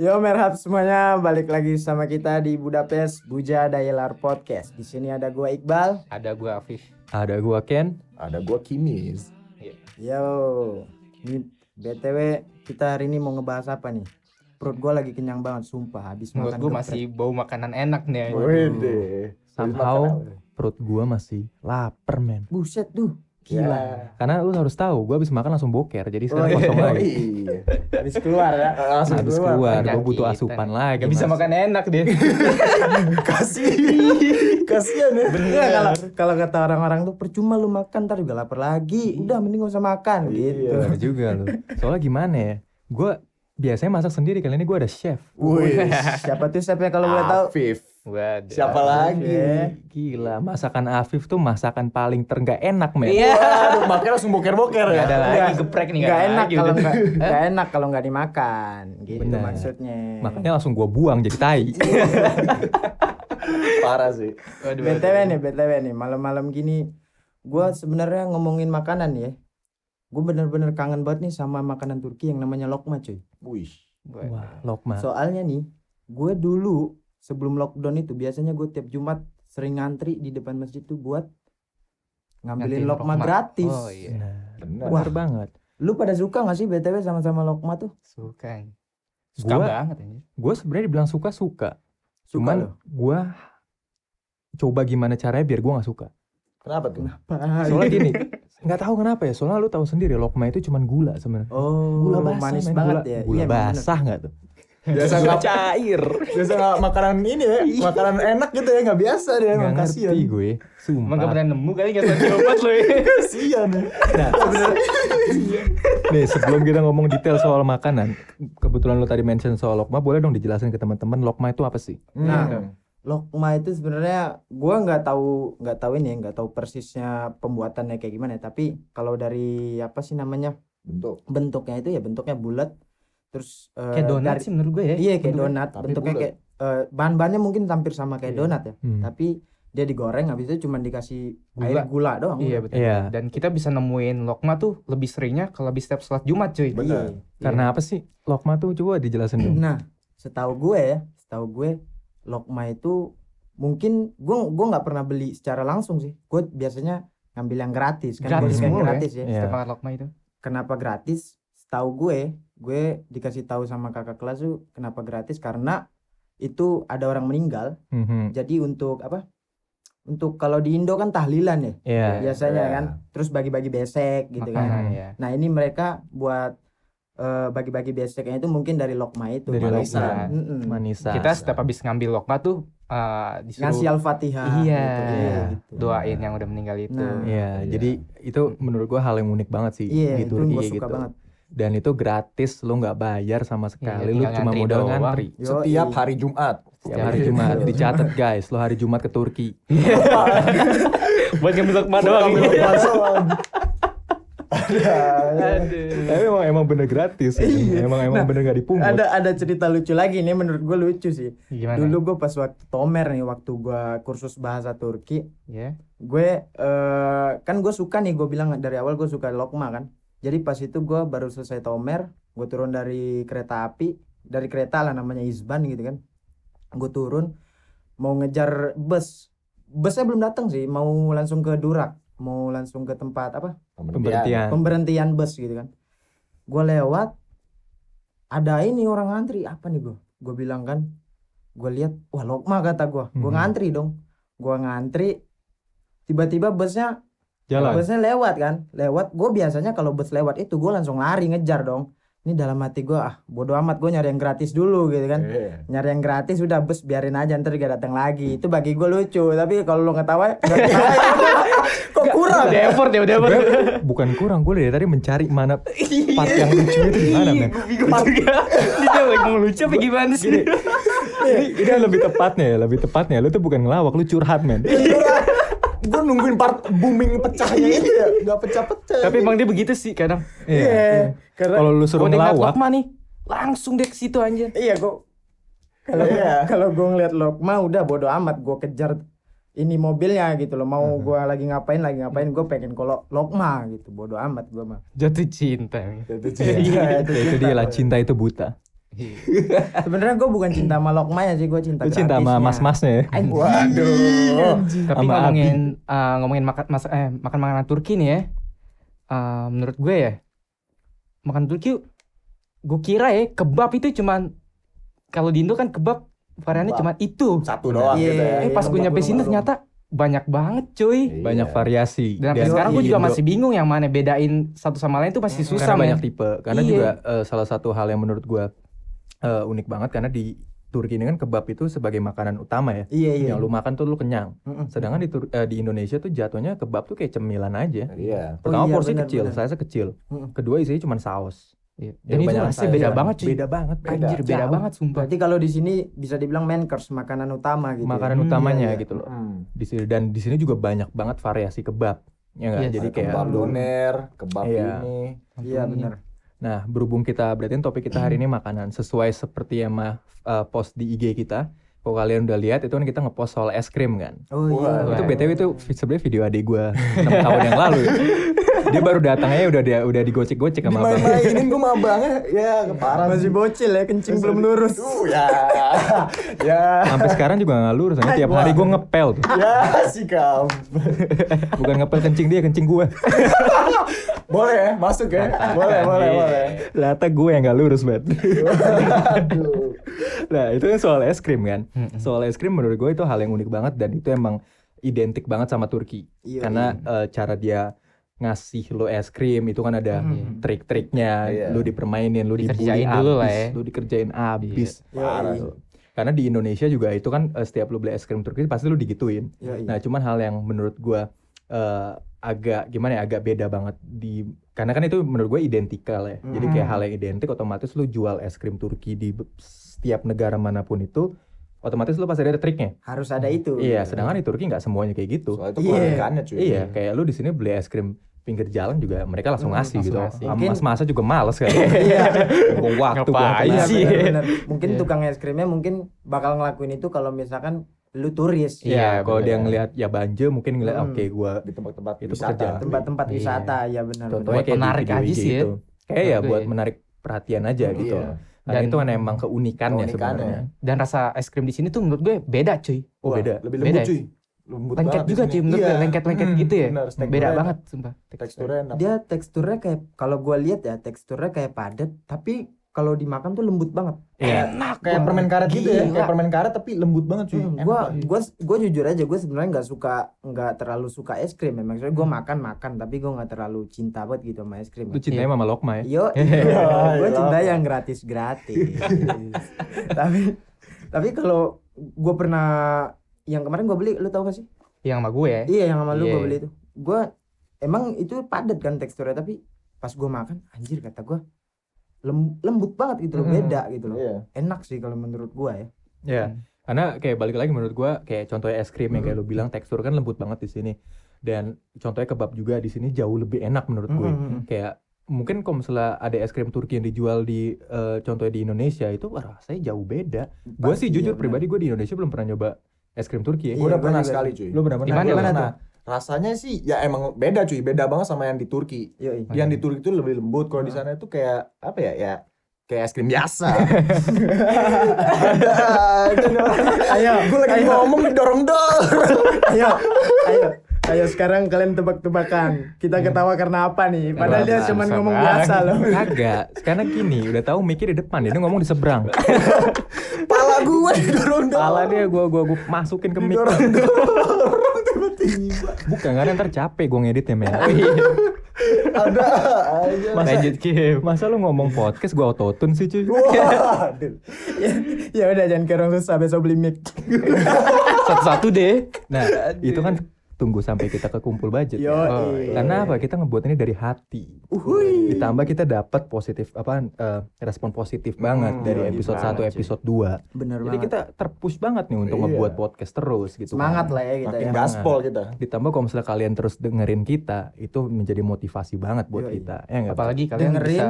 Yo merhab semuanya, balik lagi sama kita di Budapest Buja Dayelar Podcast. Di sini ada gua Iqbal. Ada gua Afif. Ada gua Ken. Ada gua Kimis. Yo, ini BTW kita hari ini mau ngebahas apa nih? Perut gua lagi kenyang banget, sumpah. Habis Menurut makan gua masih bau makanan enak nih. Wede. Somehow perut gua masih lapar men. Buset tuh, Gila. gila. Karena lu harus tahu, gua habis makan langsung boker. Jadi sekarang Oh, kosong Oh, lagi. iya. Habis keluar ya. Langsung Habis keluar, gua Penyakitan. butuh asupan lagi. Gak bisa Mas. makan enak dia. Kasih. Kasihan ya. Iya, kalau kalau kata orang-orang tuh percuma lu makan ntar juga lapar lagi. Udah mending gak usah makan gitu. Iya. Bener juga lu. Soalnya gimana ya? Gua biasanya masak sendiri kali ini gua ada chef. Wih. Siapa tuh siapa kalau boleh tahu? Afif. Waduh. Siapa lagi? Ya. Gila, masakan Afif tuh masakan paling terenggak enak men. Iya. Waduh, makanya langsung boker-boker Gak ya. ada lagi geprek nih ada enak kalau udah. nggak nggak enak kalau nggak dimakan gitu Benar. maksudnya Makanya langsung gua buang jadi tai. Parah sih. Waduh, btw waduh. nih btw nih malam-malam gini gua sebenarnya ngomongin makanan ya gue bener-bener kangen banget nih sama makanan Turki yang namanya lokma cuy Wih. Wah, lokma. soalnya nih gue dulu sebelum lockdown itu biasanya gue tiap Jumat sering ngantri di depan masjid tuh buat ngambilin Ngantin lokma lokma. gratis Oh iya. Nah, Benar. banget. lu pada suka gak sih btw sama-sama lokma tuh Suka. Suka Gua- banget anjing. Gue sebenarnya dibilang suka suka. suka Cuman gua coba gimana caranya biar gua nggak suka. Kenapa tuh? Soalnya gini, nggak tahu kenapa ya. Soalnya lu tahu sendiri lokma itu cuman gula sebenarnya. oh Gula basah, manis men. banget gula, ya Gula Iya, basah nggak tuh? Biasa nggak cair. biasa nggak makanan ini ya, makanan enak gitu ya nggak biasa dia Nggak emang ngerti kasihan. gue. Emang Sumpah. gak pernah nemu kali gak tau obat lo ya. Kasihan ya. Nah, Nih sebelum kita ngomong detail soal makanan, kebetulan lu tadi mention soal lokma, boleh dong dijelasin ke teman-teman lokma itu apa sih? Nah, Hmm. Lokma itu sebenarnya gua nggak tahu nggak tahu ini ya, nggak tahu persisnya pembuatannya kayak gimana ya, tapi kalau dari apa sih namanya bentuk. bentuknya itu ya bentuknya bulat terus eh, Kayak donat dari- sih menurut gue ya. iya kayak Bentuknya. donat Tapi bentuknya bulat. kayak eh, bahan-bahannya mungkin hampir sama kayak Iya. donat ya Hmm. tapi dia digoreng habis itu cuma dikasih Gula. air gula doang Iya betul. Iya. Dan kita bisa nemuin lokma tuh lebih seringnya kalau habis setiap sholat Jumat cuy. Benar. Iya. Karena apa sih lokma tuh coba dijelasin dong. nah setahu gue ya setahu gue lokma itu mungkin gue gue nggak pernah beli secara langsung sih gue biasanya ngambil yang gratis kan Gratis ya. gratis ya Iya. Setiap lokma itu. kenapa gratis setahu gue gue dikasih tahu sama kakak kelas tuh kenapa gratis karena itu ada orang meninggal Mhm. jadi untuk apa untuk kalau di Indo kan tahlilan ya Iya. biasanya Iya. kan terus bagi-bagi besek gitu kan Makanan Hmm. ya. nah ini mereka buat eh, bagi-bagi beseknya itu mungkin dari lokma itu Dari manisan. lokma. Mm-mm. Manisan. Kita setiap habis ngambil lokma tuh uh, disuruh ngasih al-fatihah Iya. gitu, gitu. doain yang udah meninggal itu. Nah. Iya, Iya. jadi itu menurut gua hal yang unik banget sih iya di itu Turki gue kayak suka gitu. banget Dan itu gratis, lu nggak bayar sama sekali, lu tinggal cuma ngantri modal doang. ngantri. Yoi. Setiap hari Jumat. Setiap hari Jumat dicatat guys, lo hari Jumat ke Turki. Buat ngambil lokma doang. Tapi emang emang bener gratis, ya. Iya. emang emang Nah, bener gak dipungut. ada ada cerita lucu lagi nih menurut gue lucu sih Gimana? dulu gue pas waktu Tomer nih waktu gue kursus bahasa Turki Ya. gue eh kan gue suka nih gue bilang dari awal gue suka lokma kan jadi pas itu gue baru selesai tomer gue turun dari kereta api dari kereta lah namanya Isban gitu kan. Gue turun mau ngejar bus. Busnya belum datang sih mau langsung ke Durak mau langsung ke tempat apa? Pemberhentian. pemberhentian bus gitu kan. Gue lewat ada ini orang ngantri. Apa nih gue gue bilang kan gue lihat wah lokma kata gue gue Mhm. ngantri dong. Gue ngantri tiba-tiba busnya Jalan. busnya lewat kan lewat gue biasanya kalau bus lewat itu gue langsung lari ngejar dong ini dalam hati gue ah bodo amat gue nyari yang gratis dulu gitu kan Iya. nyari yang gratis udah bus biarin aja ntar gak datang lagi itu bagi gue lucu tapi kalau lo ngetawa kok kurang Udah effort ya, udah effort. Bukan kurang, gue dari tadi mencari mana part yang lucu itu di mana, men. Juga. Dia lagi mau lucu apa gimana sih? Ini, ini lebih tepatnya ya, lebih tepatnya. Lu tuh bukan ngelawak, lu curhat, men. Gue nungguin part booming pecahnya itu ya, nggak pecah-pecah. Tapi emang dia begitu sih kadang. iya karena Kalau lu suruh Kalau dia ngeliat ngelawak, lokma nih, langsung deh ke situ aja. iya gue kalau Iya. kalau gue ngeliat Lokma udah bodo amat gue kejar ini mobilnya gitu loh mau gua lagi ngapain lagi ngapain gue pengen kalau Lokma gitu bodo amat gue mah Jatuh cinta. Itu Iya, Ya, itu dia lah cinta itu buta. Sebenarnya gue bukan cinta sama Lokma ya sih, gue cinta Lu cinta sama gratisnya. mas-masnya ya? Waduh. Tapi Sama ngomongin eh, ngomongin makan mas eh makan makanan Turki nih ya. eh, menurut gue ya makan Turki gue kira ya kebab itu cuman kalau di Indo kan kebab variannya cuman itu. Satu doang Iya, gitu ya. Eh pas gue kebab nyampe sini ternyata banyak banget cuy. Banyak Iya. variasi. Dan sampai Dan sekarang gue juga Indo- masih bingung yang mana bedain satu sama lain tuh masih Karena susah banyak men. tipe. Karena Iya. juga eh, salah satu hal yang menurut gua eh, unik banget karena di Turki ini kan kebab itu sebagai makanan utama ya. Iya iya. Yang lu makan tuh lu kenyang. Mm-mm. Sedangkan di, Tur- eh, di Indonesia tuh jatuhnya kebab tuh kayak cemilan aja. Iya. Pertama iya, porsi kecil, saya kecil. Mm-mm. Kedua isinya cuma saus. Iya. Ya, Dan itu rasanya beda banget cuy. Beda banget. Anjir beda Jauh. banget sumpah. Berarti kalau di sini bisa dibilang main course makanan utama gitu. ya. Makanan Hmm, utamanya iya, iya. gitu loh. Hmm. Di sini dan di sini juga banyak banget variasi kebab. Ya enggak? Iya, Jadi kayak kebab doner, kebab Iya. ini. Iya benar. Nah, berhubung kita berarti topik kita hari ini makanan sesuai seperti yang mah uh, post di IG kita. Kalau kalian udah lihat itu kan kita ngepost soal es krim kan. Oh iya. Itu BTW itu vi- sebenarnya video adik gua 6 tahun yang lalu. Dia baru datang aja udah dia udah digocek-gocek sama abang. Dimain-mainin gue sama abangnya. Ya, parah. Masih bocil ya, kencing belum lurus. Uh, ya. ya. Sampai sekarang juga nggak lurus. Hanya tiap hari gua ngepel tuh. Ya, sih kamu. Bukan ngepel kencing dia, kencing gua. Boleh ya, masuk ya. Boleh, boleh, boleh. Lata gue yang nggak lurus, banget. Aduh. Nah itu kan soal es krim kan. Soal es krim menurut gue itu hal yang unik banget dan itu emang identik banget sama Turki. Iya, Karena eh, cara dia ngasih lo es krim itu kan ada Mm. trik-triknya, Iya. lu dipermainin, lu dibully Dikerjain dulu lah abis, ya. lu dikerjain abis. Iya, Parah iya. Tuh. Karena di Indonesia juga itu kan eh, setiap lu beli es krim Turki pasti lu digituin. Iya, iya. Nah, cuman hal yang menurut gua eh, agak gimana ya, agak beda banget di karena kan itu menurut gue identikal ya. Jadi kayak Hmm. hal yang identik otomatis lu jual es krim Turki di setiap negara mana pun itu otomatis lu pasti ada triknya. Harus ada itu. Iya, sedangkan di Turki nggak semuanya kayak gitu. Soalnya itu Iya. keunikannya cuy. Iya, kayak lu di sini beli es krim pinggir jalan juga mereka langsung Hmm, ngasih langsung gitu. ngasih. Mungkin- Mas masa juga males kan. Iya. Buang waktu Ngapain Iya, sih? Mungkin Iya. tukang es krimnya mungkin bakal ngelakuin itu kalau misalkan lu turis. Iya, Iya, kalau dia ngelihat ya Banje mungkin ngeliat Hmm. oke gua Di tempat-tempat Itu wisata. Tempat-tempat Iya. wisata, ya benar. contohnya Buat kayak menarik aja sih ya. itu. Kayak ya buat ya. menarik perhatian aja gitu. Iya. Nah, Dan- itu kan emang keunikannya Keunikannya. sebenarnya. Dan rasa es krim di sini tuh menurut gue beda cuy. Oh, Wah, beda. Lebih Beda lembut ya? cuy. Lembut Lengket juga cuy menurut Iya. gue lengket-lengket Hmm, gitu ya. benar, Beda teksturnya banget sumpah. Teksturnya enak. Dia teksturnya kayak kalau gua lihat ya, teksturnya kayak padat, tapi kalau dimakan tuh lembut banget. Iya. Enak kayak banget. permen karet gitu ya. Kayak permen karet tapi lembut banget cuy. Hmm, Enak gua gua gua jujur aja gue sebenarnya nggak suka nggak terlalu suka es krim ya maksudnya Hmm. gue makan makan tapi gue nggak terlalu cinta banget gitu sama es krim Lu cintanya sama Lokma ya? yo Iya, gue iya, cinta yang gratis gratis tapi tapi kalau gue pernah yang kemarin gue beli lu tau gak sih Yang sama gue ya. iya yang sama lu Iya. gue beli itu gue emang itu padat kan teksturnya tapi pas gue makan anjir kata gue lem- lembut banget gitu loh Hmm. beda gitu loh Iya. enak sih kalau menurut gue ya Iya. Karena kayak balik lagi menurut gua kayak contohnya es krim yang kayak Hmm. lu bilang tekstur kan lembut banget di sini. Dan contohnya kebab juga di sini jauh lebih enak menurut gue. Hmm, hmm, hmm. Kayak mungkin kalau misalnya ada es krim Turki yang dijual di eh, contohnya di Indonesia itu wah, rasanya jauh beda. Gue sih jujur iya, pribadi gue di Indonesia belum pernah nyoba es krim Turki ya. Iya, Gue udah gua pernah sekali cuy. Lu pernah pernah? Gimana, Nah, tuh? rasanya sih ya emang beda cuy, beda banget sama yang di Turki. Yoi. Yang di Turki itu lebih lembut, kalau di sana itu kayak apa ya? Ya kayak es krim biasa. ayo gue lagi ngomong didorong-dorong. ayo ayo ayo sekarang kalian tebak-tebakan kita ketawa karena apa nih padahal dia cuma ngomong biasa loh Kagak, karena gini, udah tahu mikir di depan, dia ngomong di seberang. Gue didorong-dorong. Pala dia gua gua, gua masukin ke mic. Didorong-dorong tiba-tiba. Bukan karena ntar capek gua ngeditnya men. Ada aja. Masa, Lanjut Kim. masa lu ngomong podcast gua autotune sih cuy? Waduh. ya, ya udah jangan orang susah besok beli mic Satu-satu deh. Nah, itu kan tunggu sampai kita ke kumpul budget. yo ya. Oh, iya. Karena apa? Kita ngebuat ini dari hati. Uhuy. Ditambah kita dapat positif apa eh, respon positif banget Hmm, dari iya, episode 1 banget, cuy. episode 2. bener Jadi banget kita terpush banget nih untuk Iya. ngebuat podcast terus gitu. semangat kan. lah ya kita Makin ya gaspol kita. Ditambah kalau misalnya kalian terus dengerin kita, itu menjadi motivasi banget buat Yoi. kita. Ya? Apalagi kalian dengerin bisa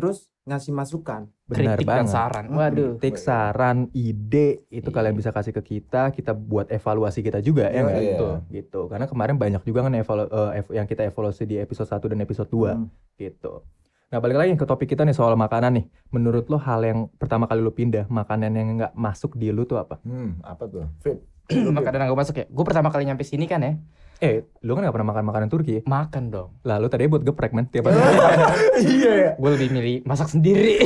terus ngasih masukan Benar kritik dan banget. saran. Mm-mm. Waduh. kritik, saran, ide itu Iya. kalian bisa kasih ke kita, kita buat evaluasi kita juga ya nggak? Iya. Gitu. Gitu. Karena kemarin banyak juga kan evalu- eh, ev- yang kita evaluasi di episode 1 dan episode 2 Hmm. gitu. Nah balik lagi ke topik kita nih soal makanan nih. Menurut lo hal yang pertama kali lo pindah, makanan yang nggak masuk di lo tuh apa? Hmm, apa tuh? Fit. makanan yang gue masuk ya gue pertama kali nyampe sini kan ya Eh, lo kan gak pernah makan makanan Turki ya? makan dong Lalu tadi buat geprek man tiap hari. Iya ya. gue lebih milih masak sendiri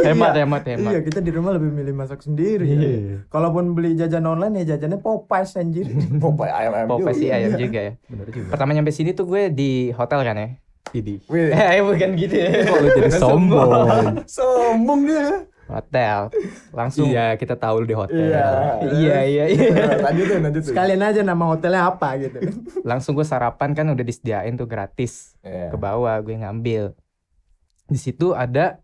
hemat hemat hemat Iya, kita di rumah lebih milih masak sendiri. ya. Iya. Kalaupun beli jajan online ya jajannya Popeyes anjir. Popeye ayam ayam. Popeye sih ayam juga ya Bener juga. pertama nyampe sini tuh gue di hotel kan ya Idi. Eh bukan gitu ya lo jadi sombong? sombong dia. Hotel langsung Iya, kita tahu di hotel. Iya. iya iya iya Lanjutin, lanjutin. Sekalian aja nama hotelnya apa gitu. langsung gue sarapan kan udah disediain tuh gratis Iya. ke bawah gue ngambil di situ ada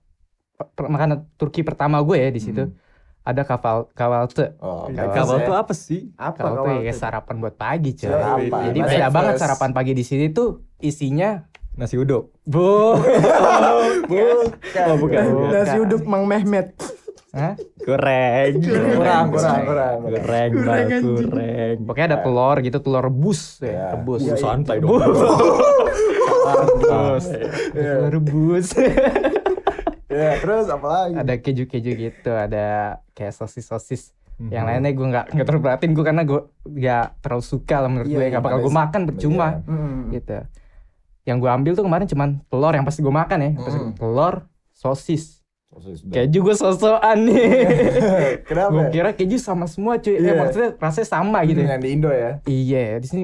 makanan Turki pertama gue ya di situ Hmm. ada kafal kawalte Oh, Kawal Kabel ya. tuh apa sih? Apa Kalau tuh kawal ya sarapan buat pagi coy. Sarapan. Jadi beda banget sarapan pagi di sini tuh isinya Nasi uduk. bu. Bukan. Oh, bukan. Nasi uduk Mang Mehmet. Hah? Goreng. Kurang, kurang, kurang. Goreng, Goreng, goreng. Pokoknya ada telur gitu, telur rebus Iya. ya, rebus. Uh, santai dong. Rebus. Telur rebus. Ya, terus apa lagi? ada keju-keju gitu, ada kayak sosis-sosis. Mhm. Yang lainnya gue nggak nggak terlalu perhatiin gue karena gue nggak terlalu suka lah menurut Iya, gue iya, nggak bakal gue makan percuma Iya. Hmm. gitu. Yang gue ambil tuh kemarin cuman telur yang pasti gue makan ya, Pasti Hmm. telur, sosis. Sosis Keju gue sosokan nih. Kenapa? gue kira keju sama semua cuy. Iya. Eh, maksudnya rasanya sama gitu. Yang di Indo ya. Iya, di sini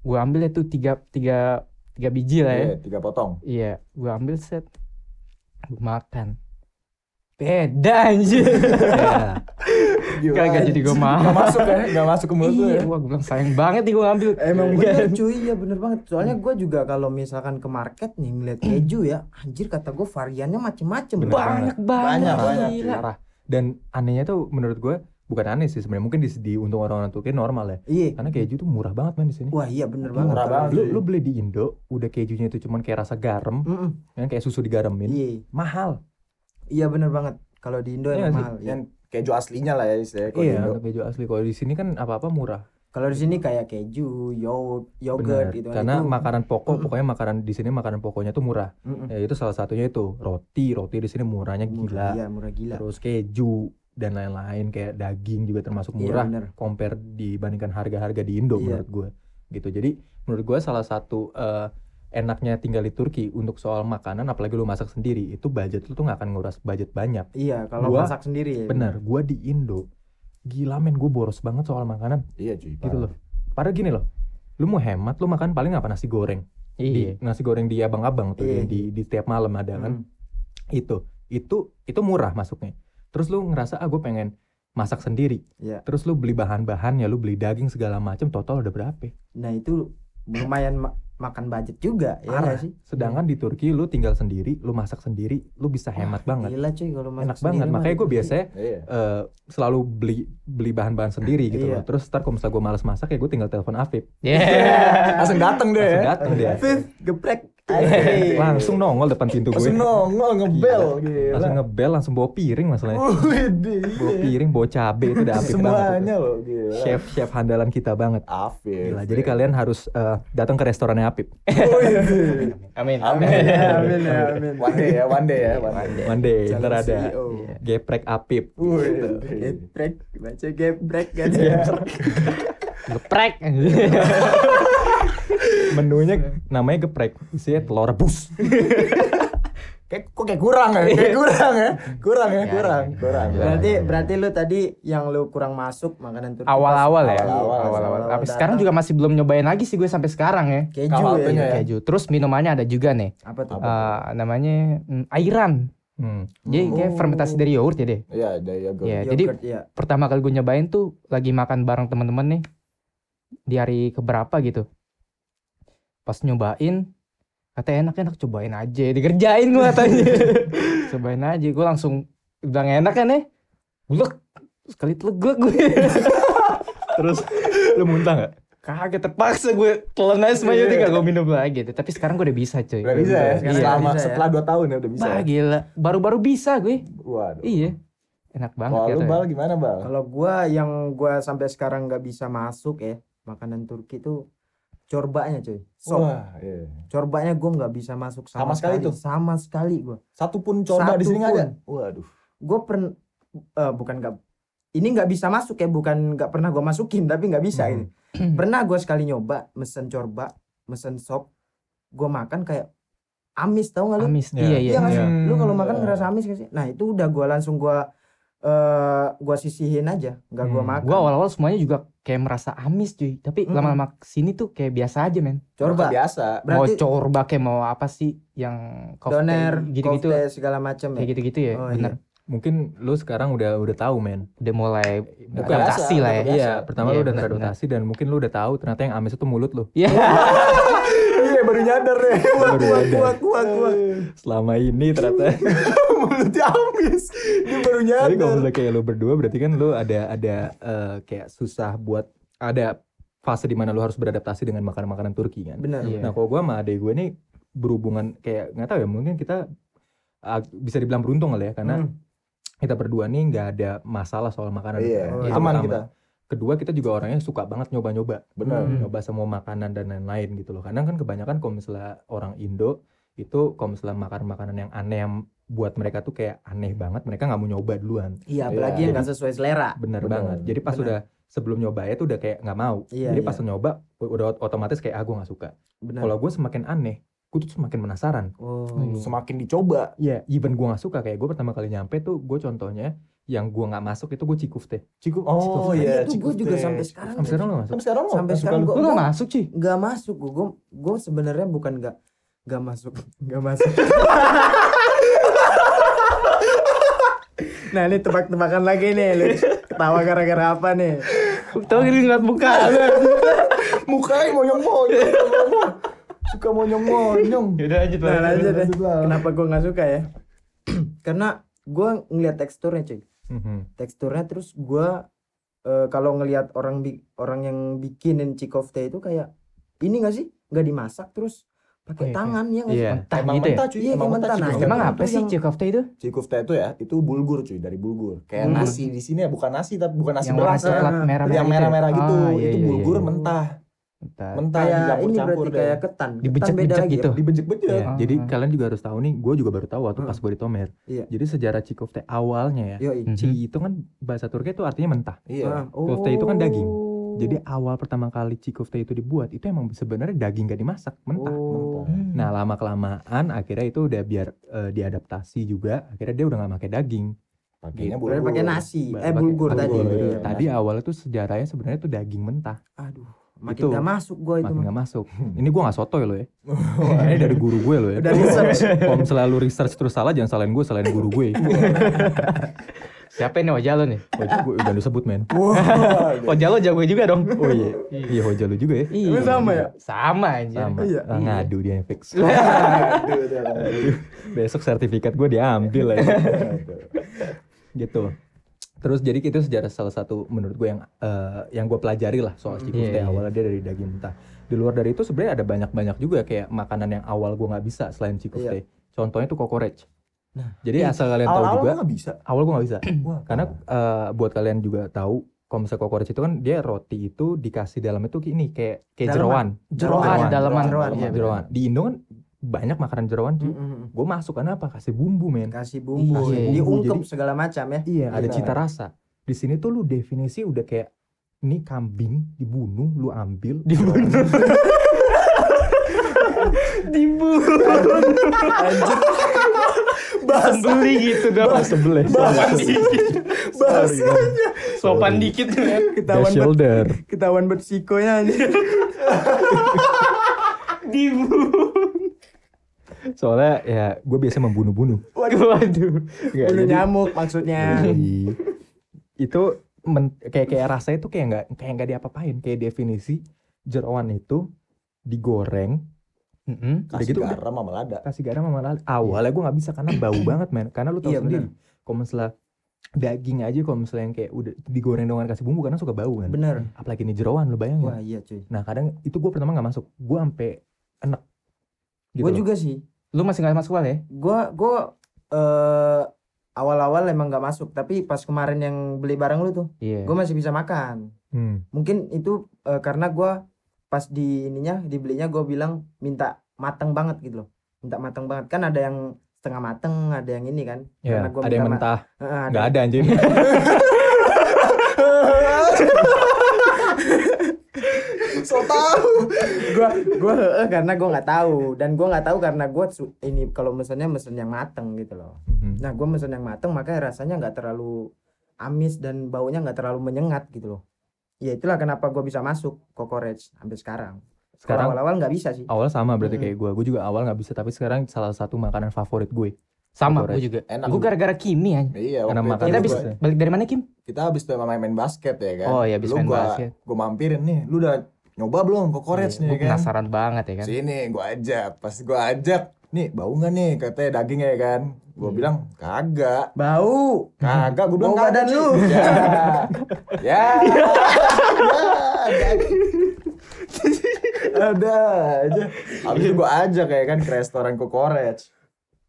gue ambil itu tiga tiga tiga biji lah ya. Iya, tiga potong. Iya, gue ambil set, gue makan. Beda anjir. Gila. Kagak jadi gue Gak makan. masuk ya, gak masuk ke mulut lu Iya, ya. wah gue bilang sayang banget nih gue ngambil. Emang Iya. bener cuy, iya bener banget. Soalnya gue juga kalau misalkan ke market nih ngeliat keju ya, anjir kata gue variannya macem-macem. Banyak banget. Banyak, banyak. Dan anehnya tuh menurut gue bukan aneh sih sebenarnya mungkin di, di untuk orang-orang Turki normal ya. Iya. Karena keju tuh murah banget man di sini. Wah iya bener Murah banget. banget. Lu lu beli di Indo udah kejunya itu cuman kayak rasa garam, Mm-mm. kan kayak susu digaremin. Iya, Mahal. iya bener banget. Kalau di Indo Iya emang mahal. Yang keju aslinya lah ya istilahnya. di Iya, keju asli. Kalau di sini kan apa-apa murah. Kalau di sini kayak keju, yogurt, yogurt gitu. Karena itu. makanan pokok, Mm-mm. pokoknya makanan di sini makanan pokoknya tuh murah. Mm-mm. Ya itu salah satunya itu roti, roti di sini murahnya Murah, gila. Iya murah gila. Terus keju dan lain-lain kayak daging juga termasuk Iya murah bener. compare dibandingkan harga-harga di Indo Iya. menurut gue. Gitu. Jadi menurut gue salah satu eh, enaknya tinggal di Turki untuk soal makanan apalagi lu masak sendiri itu budget lu tuh nggak akan nguras budget banyak. Iya kalau Gua- masak sendiri ya. Bener, gue di Indo gila men gue boros banget soal makanan Iya cuy. gitu loh. Padahal gini loh, lu mau hemat lu makan paling apa nasi goreng. Iya. Di, nasi goreng di abang-abang tuh Iya. yang di di setiap malam ada kan. Mm. Itu itu itu murah masuknya. Terus lu ngerasa ah gue pengen masak sendiri. Iya. Terus lu beli bahan-bahan ya lu beli daging segala macem total udah berapa? Nah itu lumayan ma- makan budget juga ya Parah. nggak sih. Sedangkan di Turki lu tinggal sendiri, lu masak sendiri, lu bisa hemat banget. Gila cuy kalau masak Enak banget. mah Makanya gue sih. biasanya Iya. eh, selalu beli beli bahan-bahan sendiri gitu Iya. loh. Terus ntar kalau misalnya gue malas masak ya gue tinggal telepon Afif. Yeah. Langsung dateng deh Langsung ya. datang dia. Fif, geprek. Langsung nongol depan pintu gue. Langsung nongol ngebel Gila. Langsung ngebel, langsung bawa piring masalahnya. Bawa piring, bawa cabe itu udah Afif banget. Semuanya loh gila. Chef chef handalan kita banget. Afif. Gila. Jadi kalian harus eh, datang ke restorannya Apip. Widih. Amin. Amin. Amin ya, amin. One day ya, one day ya, one day. One day ntar ada CEO. geprek Apip. Geprek, baca geprek kan. Geprek. Menunya namanya geprek, isinya telur rebus. Kayak kok kayak kurang ya? Kayak kurang ya? Kurang ya, Ya, kurang, ya. kurang. Berarti berarti lu tadi yang lu kurang masuk makanan Turki Awal-awal ya. Awal-awal, Awal-awal. awal-awal Tapi sekarang juga masih belum nyobain lagi sih gue sampai sekarang ya. keju ya. ya. Keju. Terus minumannya ada juga nih. Apa tuh? Eh, namanya mm, airan. Hmm. Jadi kayak Oh. fermentasi dari yogurt ya deh. Iya, ada yogurt. Iya, jadi ya. pertama kali gue nyobain tuh lagi makan bareng teman-teman nih di hari keberapa gitu. Pas nyobain katanya enak-enak cobain aja dikerjain gue katanya cobain aja gue langsung bilang enak kan ya bulek sekali telegek gue Terus lu muntah nggak? kaget terpaksa gue telan aja semuanya gak gue minum lagi tapi sekarang gue udah bisa cuy Udah bisa ya? Sekarang Selama bisa ya. setelah 2 tahun ya udah bisa. Bah, ya? gila baru-baru bisa gue Waduh. iya enak banget Kalau ya lu bal gimana bal? Kalau gua yang gua sampai sekarang nggak bisa masuk ya makanan Turki tuh corbanya cuy sop Wah, iya. corbanya gue nggak bisa masuk sama, Sama sekali tuh? sama sekali gue Satu pun corba di Satu sini nggak ada. Waduh. gue pernah bukan nggak ini nggak bisa masuk ya bukan nggak pernah gue masukin tapi nggak bisa Mhm. gitu pernah gue sekali nyoba mesen corba mesen sop gue makan kayak amis tau nggak lu Amis. Iya. Iya, iya. Iya iya. Lu kalau makan Iya. ngerasa amis gak sih? Nah itu udah gua langsung gua eh gua sisihin aja, nggak gua Hmm. makan. Gua awal-awal semuanya juga kayak merasa amis cuy, tapi Mm-mm. lama-lama sini tuh kayak biasa aja men. Corba, biasa. berarti mau corba kayak mau apa sih yang cocktail, doner, gitu-gitu kofte, segala macam kayak ya. gitu-gitu ya, Oh, bener. Mungkin lu sekarang udah udah tahu men. Udah mulai Bukan. adaptasi lah ya. Biasa. Iya, pertama Iya, lu udah teradaptasi dan mungkin lu udah tahu ternyata yang amis itu mulut lu. Iya. Iya baru nyadar deh. Baru Kuat, nyadar. kuat, kuat, kuat. Selama ini ternyata. Mulutnya amis. Dia baru Tapi kalau nyadar. misalnya kayak lu berdua berarti kan lu ada ada eh, kayak susah buat ada fase di mana lu harus beradaptasi dengan makanan-makanan Turki kan. Benar. Iya. Nah, kalau gua sama adek gue nih berhubungan kayak nggak tahu ya mungkin kita ah, bisa dibilang beruntung kali ya karena Hmm. kita berdua nih nggak ada masalah soal makanan. Iya, Oh, Itu aman kita. Kedua kita juga orangnya suka banget nyoba-nyoba. Benar. Hmm. nyoba semua makanan dan lain-lain gitu loh. Kadang kan kebanyakan kalau misalnya orang Indo itu kalau misalnya makan makanan yang aneh yang buat mereka tuh kayak aneh banget, mereka nggak mau nyoba duluan. Iya, apalagi Iya. yang nggak sesuai selera. Bener, Bener, banget. Jadi pas bener. udah sebelum nyoba itu udah kayak nggak mau. Iya, Jadi iya. pas nyoba udah ot- otomatis kayak ah gue nggak suka. Benar. Kalau gue semakin aneh, gue tuh semakin penasaran. Oh. Semakin dicoba. Iya, even gue nggak suka kayak gue pertama kali nyampe tuh gue contohnya yang gue nggak masuk itu gue cikufte. Ciku. Oh Nah, iya, itu gue cikuf juga teh. sampai sekarang. Sampai sekarang lo nggak masuk. Sampai sekarang lo Sampai nggak sekarang lu? gua- Lu gak masuk cuy. nggak masuk gue. Gue, gue sebenarnya bukan nggak nggak masuk, nggak masuk. nah ini tebak-tebakan lagi nih, lu ketawa gara-gara apa nih? Tahu gini ngeliat muka. Mukanya monyong-monyong. Suka monyong-monyong. Yaudah lanjut Nah, lanjut deh. lah. Kenapa gue nggak suka ya? Karena gue ngeliat teksturnya cuy. Mhm. Teksturnya terus gue eh, kalau ngelihat orang bi- orang yang bikinin cikofte itu kayak ini gak sih? Nggak dimasak terus pakai Iya, tangan ya nggak sih? Iya. Mentah Emang gitu ya. mentah cuy, Iya, emang mentah mentah. Nah, cikufte. Emang apa sih cikofte itu? Cikufte itu ya, itu bulgur cuy, dari bulgur. Kayak Bulgur. nasi di sini ya, bukan nasi tapi bukan nasi Yang beras. coklat Ah, merah yang merah-merah gitu. Ah, iya, itu iya, bulgur iya. mentah. Bentar. Mentah kayak ini berarti deh. kayak ketan. Ketan Dibejek-bejek beda lagi gitu. ya? Dibejek-bejek. Iya, Ah, jadi ah. kalian juga harus tahu nih, gue juga baru tahu waktu Hmm. pas gue di Tomer. Iya. Jadi sejarah cikofte awalnya ya, Yoi. Ci itu kan bahasa Turki itu artinya mentah. Iya. Ah, Kofte itu kan daging. oh. Jadi awal pertama kali cikofte itu dibuat itu emang sebenarnya daging gak dimasak, mentah. Oh. Hmm. Nah lama kelamaan akhirnya itu udah biar eh, diadaptasi juga, akhirnya dia udah nggak pakai daging. Pakainya Berarti bulgur. pakai nasi, eh bulgur tadi. bulgur. Iya, Tadi nasi. awalnya tuh sejarahnya sebenarnya tuh daging mentah, aduh, makin Itu. gak masuk gua itu. makin nggak masuk. Ini gue nggak sotoy loh ya. Ini dari guru gue loh ya. Udah research. Kalau selalu research terus salah jangan salahin gue, salahin guru gue. Siapa ini Ojalo nih? Hoja gue udah disebut men. Wah, Ojalo jago juga dong. Oh iya, iya Hoja lu juga ya. Iya. sama ya? Sama aja. Sama. Iya. Ah, ngadu dia fix. Aduh, aduh. Besok sertifikat gue diambil aja. gitu. Terus jadi itu sejarah salah satu menurut gue yang eh, yang gue pelajari lah soal cikufte Iya, iya. awalnya dia dari daging mentah. Di luar dari itu sebenarnya ada banyak-banyak juga kayak makanan yang awal gue nggak bisa selain cikufte. Contohnya tuh kokorec. Nah, jadi asal kalian tahu Awal-awal juga, nggak bisa. awal gue nggak bisa. Karena eh, buat kalian juga tahu kalau misalnya kokorec itu kan dia roti itu dikasih dalam itu ini kayak kayak jeroan. Jeroan, dalaman. Jeroan, Iya, iya, Jeroan. Di Indo kan banyak makanan jeroan cuy. Mm, mm, mm. Gue masuk karena apa? Kasih bumbu men. Kasih bumbu, Iya, diungkep jadi- segala macam ya. Iya, ada Benar. cita rasa. Di sini tuh lu definisi udah kayak ini kambing dibunuh, lu ambil, dibunuh. Anjir, Sembeli gitu dong. Sebelah. Sopan dikit. bahasanya Sopan dikit ya. ketahuan shoulder. ketahuan bet sikonya anjir. Dibunuh. Soalnya ya gue biasa membunuh-bunuh. Waduh. Nggak, Bunuh jadi- nyamuk maksudnya. Jadi, itu men- kayak kayak rasanya tuh kayak nggak kayak nggak diapa-apain. Kayak definisi jeroan itu digoreng, Mm-mm. udah kasih gitu garam sama lada. kasih garam sama lada. Awalnya gue nggak bisa karena bau banget men. Karena lu tahu Iya, sendiri. Kalau misalnya daging aja kalau misalnya yang kayak udah digoreng dengan kasih bumbu karena suka bau kan. Bener. Apalagi ini jeroan lu bayangin. Wah iya cuy. Nah kadang itu gue pertama nggak masuk, gue sampai enak. Gitu Gue juga sih. Lu masih gak masuk awal ya? Gua gua eh awal-awal emang nggak masuk, tapi pas kemarin yang beli barang lu tuh, Iya. gue masih bisa makan. Hmm. Mungkin itu eh, karena gua pas di ininya dibelinya gue bilang minta mateng banget gitu loh minta mateng banget kan ada yang setengah mateng ada yang ini kan Ya, Karena gua ada yang mentah. Heeh, ada. Nggak ada anjing. So tahu. gua gua heeh, karena gua nggak tahu dan gua nggak tahu karena gua su- ini kalau mesennya mesen yang mateng gitu loh Mhm. nah gua mesen yang mateng makanya rasanya nggak terlalu amis dan baunya nggak terlalu menyengat gitu loh ya itulah kenapa gua bisa masuk Kokorech sampai sekarang Sekarang awal-awal nggak bisa sih awal sama berarti Mm-mm. kayak gue. Gue juga awal nggak bisa tapi sekarang salah satu makanan favorit gue. Sama, gue juga. Enak. Gue gara-gara Kimi aja. Iya, Karena waktu makan Kita habis gua- balik dari mana Kim? kita habis tuh main main basket ya kan. Oh iya, habis Lu main gua, basket. Gua mampirin nih, lu udah nyoba belum kokorets Gue nih kan? penasaran banget ya kan. Sini gua ajak, pas gua ajak, nih bau nggak nih katanya dagingnya ya kan? Gua Hmm. bilang kagak, bau kagak. Gua bilang badan Ci." lu. Ya, ya, ya, ada. ada aja. Habis itu gua ajak ya kan ke restoran kokorets.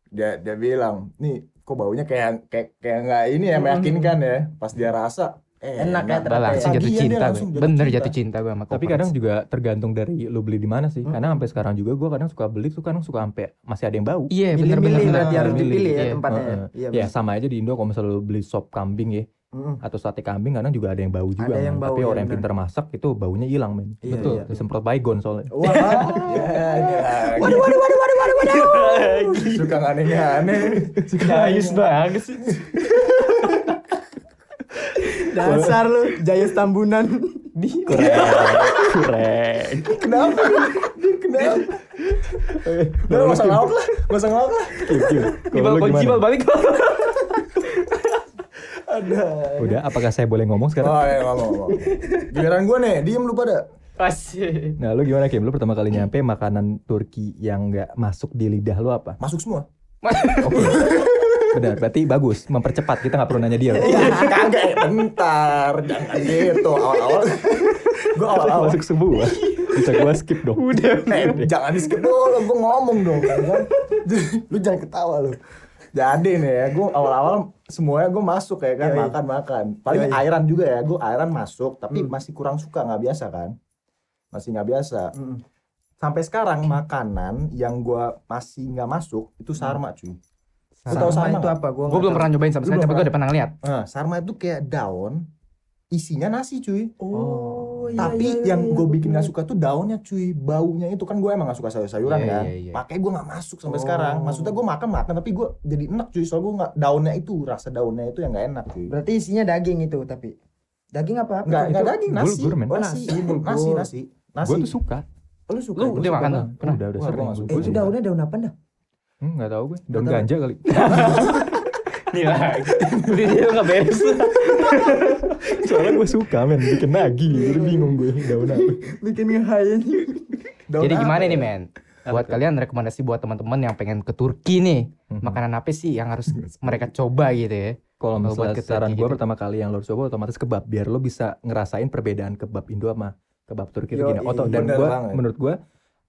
Dia dia bilang, nih kok baunya kayak kayak kayak nggak ini ya meyakinkan ya. Pas dia rasa, eh, Enak ya, ternyata langsung ya. jatuh Tagihan dia cinta gue. langsung jatuh Bener cinta. jatuh cinta gue sama Tapi kadang juga tergantung dari lu beli di mana sih. Mm-mm. Karena sampai sekarang juga gue kadang suka beli tuh kadang suka sampai masih ada yang bau. Iya bener bener bener. berarti harus dipilih ya iya. tempatnya ya. Iya, Ya sama aja di Indo kalau misalnya lu beli sop kambing ya Mm-mm. atau sate kambing kadang juga ada yang bau juga. Ada yang bau, Tapi ya, orang yang pintar masak itu baunya hilang men. Iya, Betul. iya. Disemprot baygon soalnya. Ya, lagi. Waduh, waduh, waduh, waduh, waduh, waduh. Suka aneh-aneh. Jayus banget sih. dasar lu Jayus Tambunan Kurang. Kurang. Kenapa? Kenapa? Udah, gak usah ngelawak lah. Gak usah ngelawak lah. Kim, Kim. Kalau Ibal lu kunci bal balik. Ada. Udah, apakah saya boleh ngomong sekarang? Oh, ya, ngomong, ngomong. Giliran gue nih, diem lu pada. Asik. Nah, lu gimana Kim? Lu pertama kali nyampe makanan Turki yang nggak masuk di lidah lu apa? Masuk semua. Oke. Benar, berarti bagus. Mempercepat, kita nggak perlu nanya dia. Ya, kagak ya. Bentar. Jangan gitu. Awal-awal. Gue awal-awal. masuk semua. Bisa gua skip dong. Udah. Eh, jangan di skip dulu, gue ngomong dong kan. lu jangan ketawa lu. Jadi nih ya, gue awal-awal semuanya gue masuk ya kan, makan-makan. Paling Yoi. airan juga ya, gue airan masuk, tapi Hmm. masih kurang suka, nggak biasa kan. Masih nggak biasa. Mm-mm. Sampai sekarang makanan yang gue masih nggak masuk, itu sarma cuy. Sama sarma itu apa gua Gue belum pernah nyobain sama sekali, tapi gue udah pernah ngeliat. Nah, sarma itu kayak daun, isinya nasi cuy. oh iya, Tapi iya, yang iya, gue gua bikin nggak suka tuh daunnya cuy, baunya itu kan gue emang gak suka sayur-sayuran Iya, kan. iya, iya. Makanya gue nggak masuk sampai Oh. sekarang. Maksudnya gue makan makan tapi gue jadi enak cuy, soal gue nggak daunnya itu rasa daunnya itu yang nggak enak cuy. berarti isinya daging itu tapi daging apa itu daging nasi, bulgur, men. Oh, nasi, nasi, bulgur. nasi, nasi, nasi. Gue tuh suka. lu suka Lu Gua udah suka makan? Pernah? Udah, udah sering. gua nggak Gua suka. eh itu suka. daunnya daun apa dah Hmm, nggak tahu gue. Daun tahu. ganja kali. Nih lagi. Udah dia nggak beres. Soalnya gue suka men, bikin nagi. Jadi bingung gue daun apa. bikin ngehayin Daun Jadi gimana ya? nih men? Buat kalian rekomendasi buat teman-teman yang pengen ke Turki nih, Mhm. makanan apa sih yang harus mereka coba gitu ya? Kalau misalnya saran gue gitu. pertama kali yang lo harus coba otomatis kebab biar lo bisa ngerasain perbedaan kebab Indo sama kebab Turki itu Yoi, gini. Oto dan bener gue menurut gue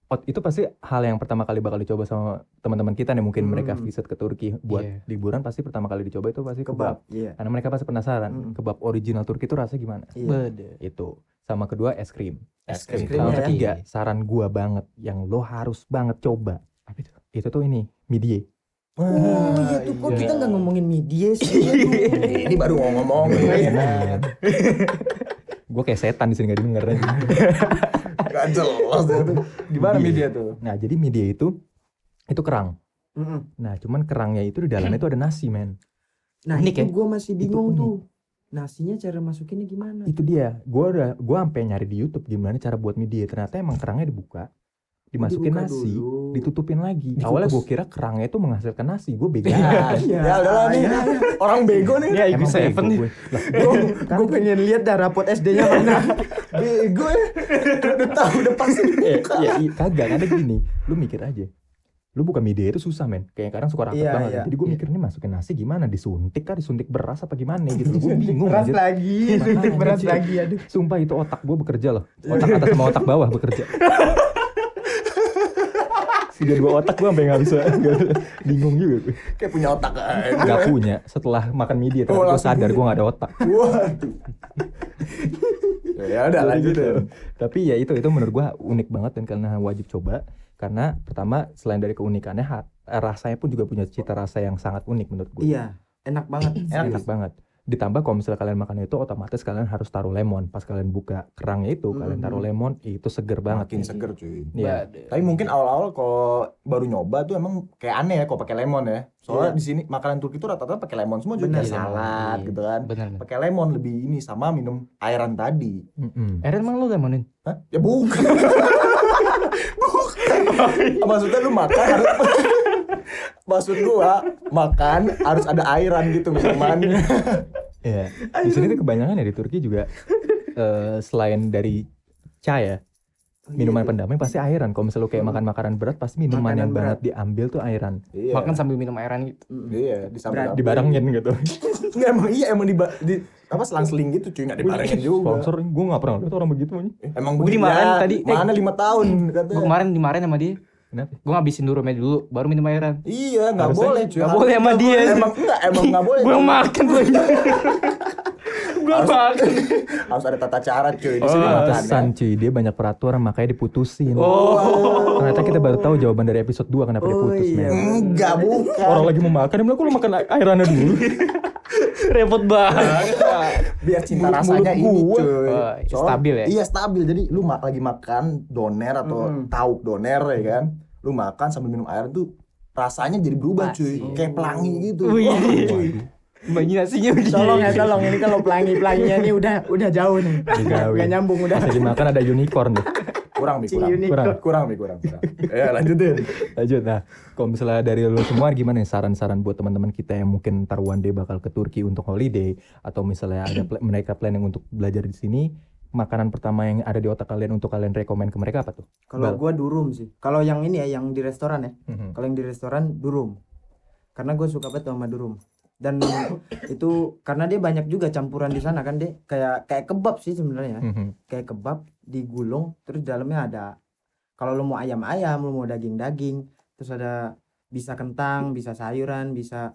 ot- itu pasti hal yang pertama kali bakal dicoba sama teman-teman kita nih mungkin mereka Hmm. visit ke Turki buat Iya. liburan pasti pertama kali dicoba itu pasti kebab. kebab iya Karena mereka pasti penasaran Hmm. kebab original Turki itu rasanya gimana. iya Bede. Itu. Sama kedua es krim. Es krim. Sama ya. ketiga saran gua banget yang lo harus banget coba. Apa itu? Itu tuh ini midye. oh iya tuh kok iya. kita nggak ngomongin media sih Ini baru mau ngomong. Iya. gue kayak setan di sini gak didengar Gak jelas. Gimana media tuh? Nah jadi midye itu itu kerang. Mm-mm. Nah cuman kerangnya itu di dalamnya itu ada nasi men. nah Unik itu ya? gua masih bingung unik. tuh nasinya cara masukinnya gimana Itu dia. Gue udah gue sampai nyari di YouTube gimana cara buat midye. Ternyata emang kerangnya dibuka, dimasukin Dibuka nasi, dulu. ditutupin lagi. Dikukus. Awalnya gue kira kerangnya itu menghasilkan nasi. Gue bego. Ya, Iya. ya udahlah nih. Iya. Orang bego nih. Ini IQ Emang 7 bego nih. gue. Lah, gue pengen lihat dah rapot SD-nya mana Bego ya. Udah tahu udah pasti. ya, i- kagak ada gini. Lu mikir aja. Lu buka midye itu susah men. Kayak kadang suka rapat Iya, banget. iya, Jadi gue iya. mikir nih masukin nasi gimana? Disuntik kah? Disuntik beras apa gimana gitu. Gue bingung beras anjir. lagi suntik Makanya, beras anjir. lagi aduh Sumpah itu otak gue bekerja loh. Otak atas sama otak bawah bekerja. Sudah dua otak gue sampai nggak bisa. bingung juga gue. Kayak punya otak aja. Gak punya. Setelah makan midye Oh, ternyata gue sadar gue gak ada otak. Waduh. ya udah Jadi lanjut gitu. ya. Tapi ya itu itu menurut gua unik banget dan karena wajib coba karena pertama selain dari keunikannya ha- rasanya pun juga punya cita rasa yang sangat unik menurut gue. Iya, enak banget. Enak serius. banget. Ditambah kalau misalnya kalian makan itu otomatis kalian harus taruh lemon. Pas kalian buka kerangnya itu kalian taruh Mm. lemon itu seger banget. Makin seger cuy. Iya. Tapi mungkin awal-awal kalau baru nyoba tuh emang kayak aneh ya kalau pakai lemon ya. Soalnya Iya. di sini makanan Turki tuh rata-rata pakai lemon semua juga Bener. salad Iya. gitu kan. Pakai lemon lebih ini sama minum airan tadi. Mm-mm. Eren emang lu lemonin? Hah? Ya bukan. bukan. Maksudnya lu makan harus Maksud gua makan harus ada airan gitu minumannya. Iya. Di sini tuh kebanyakan ya di Turki juga eh, selain dari chai ya, minuman pendamai pasti airan. Kalau misalnya lu kayak makan makanan berat pasti minuman Makanan yang berat. banget diambil tuh airan. Iya. Makan sambil minum airan gitu. Iya, Berat. Dibarengin gitu. Enggak emang iya emang di, di apa selang-seling gitu cuy enggak dibarengin juga. Sponsor gue gak pernah lihat orang begitu nih. Emang Gua begitu dimarahin ya. tadi. Eh. Mana lima tahun katanya. Gue kemarin dimarahin sama dia. Kenapa? Gue ngabisin dulu rumahnya dulu, baru minum airan. Iya, nggak boleh cuy. nggak boleh sama dia. boleh. Emang enggak, emang nggak boleh. Gue makan gue. Gue makan. Harus ada tata cara cuy di Oh, sini makan. pantesan cuy, dia banyak peraturan makanya diputusin. Oh. Ternyata kita baru tahu jawaban dari episode 2 kenapa dia Oh, putus, iya. Enggak, bukan. Orang lagi mau makan, dia bilang, kok lu makan airannya dulu? Repot banget. Biar cinta Mulut- rasanya mulut ini cuy. Oh, stabil ya? Iya, stabil. Jadi lu ma- lagi makan doner atau Mm-mm. tauk doner ya kan. Lu makan sambil minum air tuh rasanya jadi berubah cuy. Pasti. Kayak pelangi gitu. Wih. Wah, cuy. Imajinasinya udah. Tolong ya, tolong ini kalau pelangi-pelanginya ini udah udah jauh nih. Gak nyambung udah. Lagi makan ada unicorn deh. Kurang nih, kurang. unicorn. Kurang. Kurang nih, kurang. kurang. Ya, lanjutin. Lanjut nah, kalau misalnya dari lu semua gimana nih saran-saran buat teman-teman kita yang mungkin ntar one day bakal ke Turki untuk holiday atau misalnya ada pla- mereka planning untuk belajar di sini, makanan pertama yang ada di otak kalian untuk kalian rekomend ke mereka apa tuh? Kalau gua durum sih. Kalau yang ini ya, yang di restoran ya. Kalau yang di restoran durum. Karena gue suka banget sama durum. Dan itu karena dia banyak juga campuran di sana kan deh. Kayak kayak kebab sih sebenarnya. Mhm. Kayak kebab digulung terus dalamnya ada kalau lu mau ayam-ayam, lu mau daging-daging, terus ada bisa kentang, bisa sayuran, bisa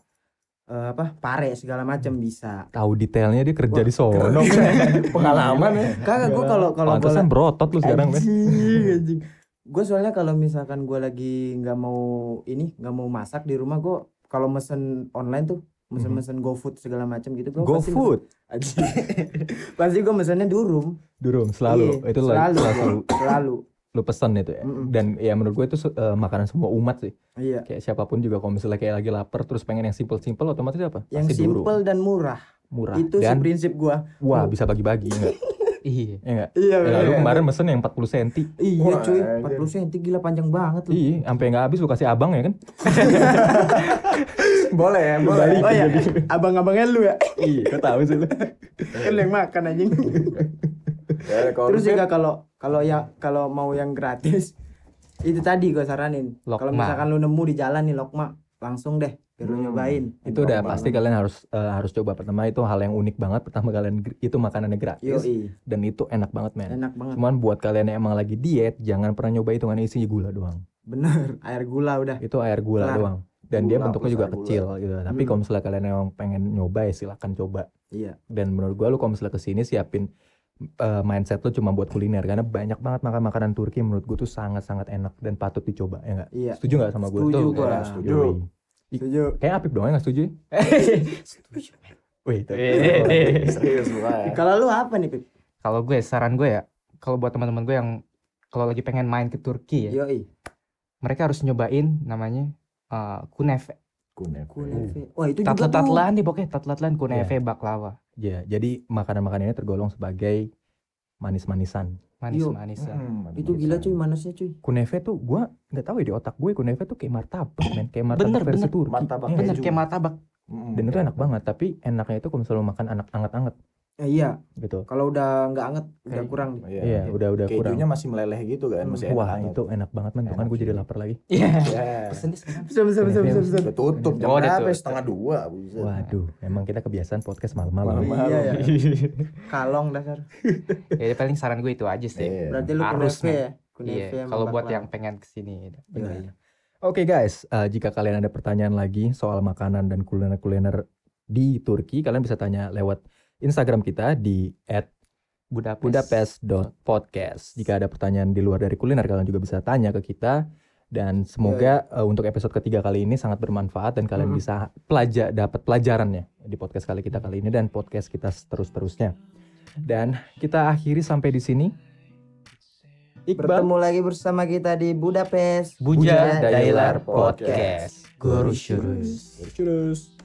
eh, apa? pare segala macam bisa. Tahu detailnya dia kerja Wah, di sono. Pengalaman ya. Kagak gua kalau kalau gua Pantesan berotot lu sekarang, anjing. Gue soalnya kalau misalkan gue lagi nggak mau ini nggak mau masak di rumah gue kalau mesen online tuh mesen-mesen GoFood segala macam gitu gue Go food. pasti, gue mesennya durum Durum selalu. Iya, itu selalu selalu, selalu lu pesen itu ya. Mm-mm. Dan ya menurut gue itu eh, makanan semua umat sih. iya Kayak siapa pun juga kalau misalnya kayak lagi lapar terus pengen yang simple-simple otomatis apa? yang Pasti simple dan murah murah. itu sih Dan prinsip gue wah bisa bagi-bagi enggak? Iya. Ya enggak? iya Ya, lu bener. kemarin mesen yang 40 cm. iya Wah, cuy anjir. 40 cm gila panjang banget tuh Iya, sampai nggak habis lu kasih abang ya kan? Boleh ya, boleh. oh ya abang-abangnya lu ya iya, kau tahu sih lu. kan yang makan anjing Ya, Terus juga kalau kalau yang kalau mau yang gratis itu tadi gue saranin. Kalau misalkan lu nemu di jalan nih lokma, langsung deh biar lu Hmm. nyobain. Itu udah pasti kalian harus eh, harus coba pertama itu hal yang unik banget. Pertama kalian itu makanannya gratis Yoi, dan itu enak banget men. enak banget. Cuman buat kalian yang emang lagi diet, jangan pernah nyoba hitungan isinya gula doang. Bener, air gula udah. Itu air gula Kelar. doang. Dan dia Gula bentuknya plus juga gula. kecil gitu. Tapi Hmm. kalau misalnya kalian emang pengen nyoba ya silakan coba. Iya. Dan menurut gua lu kalau misalnya ke sini siapin eh, mindset lu cuma buat kuliner karena banyak banget makan makanan Turki menurut gua tuh sangat-sangat enak dan patut dicoba ya enggak? Iya. Setuju nggak sama gue? Setuju Tuh, gua. kayak Setuju. Setuju. Kayak Apip doang yang gak setuju ya? Setuju. Wih. Eh, serius gua ya. Kalau lu apa nih, Pip? Kalau gue saran gue ya, kalau buat teman-teman gue yang kalau lagi pengen main ke Turki ya, Yoi. mereka harus nyobain namanya uh, kunefe. Kunep. Kunefe. Wah, itu juga tuh. Tatlet-tatlan nih pokoknya tatletlan kunefe baklava. Ya, jadi makanan-makanan ini tergolong sebagai manis-manisan. Manis-manisan. Hmm, Itu gila cuy, manasnya cuy. Kunefe tuh gua nggak tahu ya di otak gue kunefe tuh kayak martabak men, kayak martabak Bener, versi bener. Turki. Martabak Iya. Bener keju. kayak martabak. Hmm, Dan itu enak banget, tapi enaknya itu kalau misalnya lu makan anak anget-anget Ya, iya, gitu. kalau udah nggak anget udah Kayak- kurang. Iya. Iya, udah udah kurang. Kejunya masih meleleh gitu kan, Hmm. masih Wah, enak. itu enak banget men. Tuh kan gue jadi lapar lagi. Iya. Ya. Pesen deh. Bisa, bisa, bisa, bisa, bisa. Udah tutup jam Oh, berapa? Setengah dua. buset. Waduh, emang kita kebiasaan podcast malam-malam. Iya, ya. Kalong dasar. ya paling saran gue itu aja sih. Iya. Berarti lu Harus, kunefe ya? Kunefe Iya, kalau buat yang pengen ke sini. Yoi. Oke guys, eh, jika kalian ada pertanyaan lagi soal makanan dan kuliner-kuliner di Turki, kalian bisa tanya lewat Instagram kita di Budapest. budapest.podcast. Jika ada pertanyaan di luar dari kuliner kalian juga bisa tanya ke kita dan semoga eh, untuk episode ketiga kali ini sangat bermanfaat dan kalian Mm-mm. bisa pelajar dapat pelajarannya di podcast kali kita kali ini dan podcast kita terus-terusnya. Dan kita akhiri sampai di sini. Iqbal Bertemu lagi bersama kita di Budapest. Buja Buja Dailar Podcast. Guru Shurus. Terus.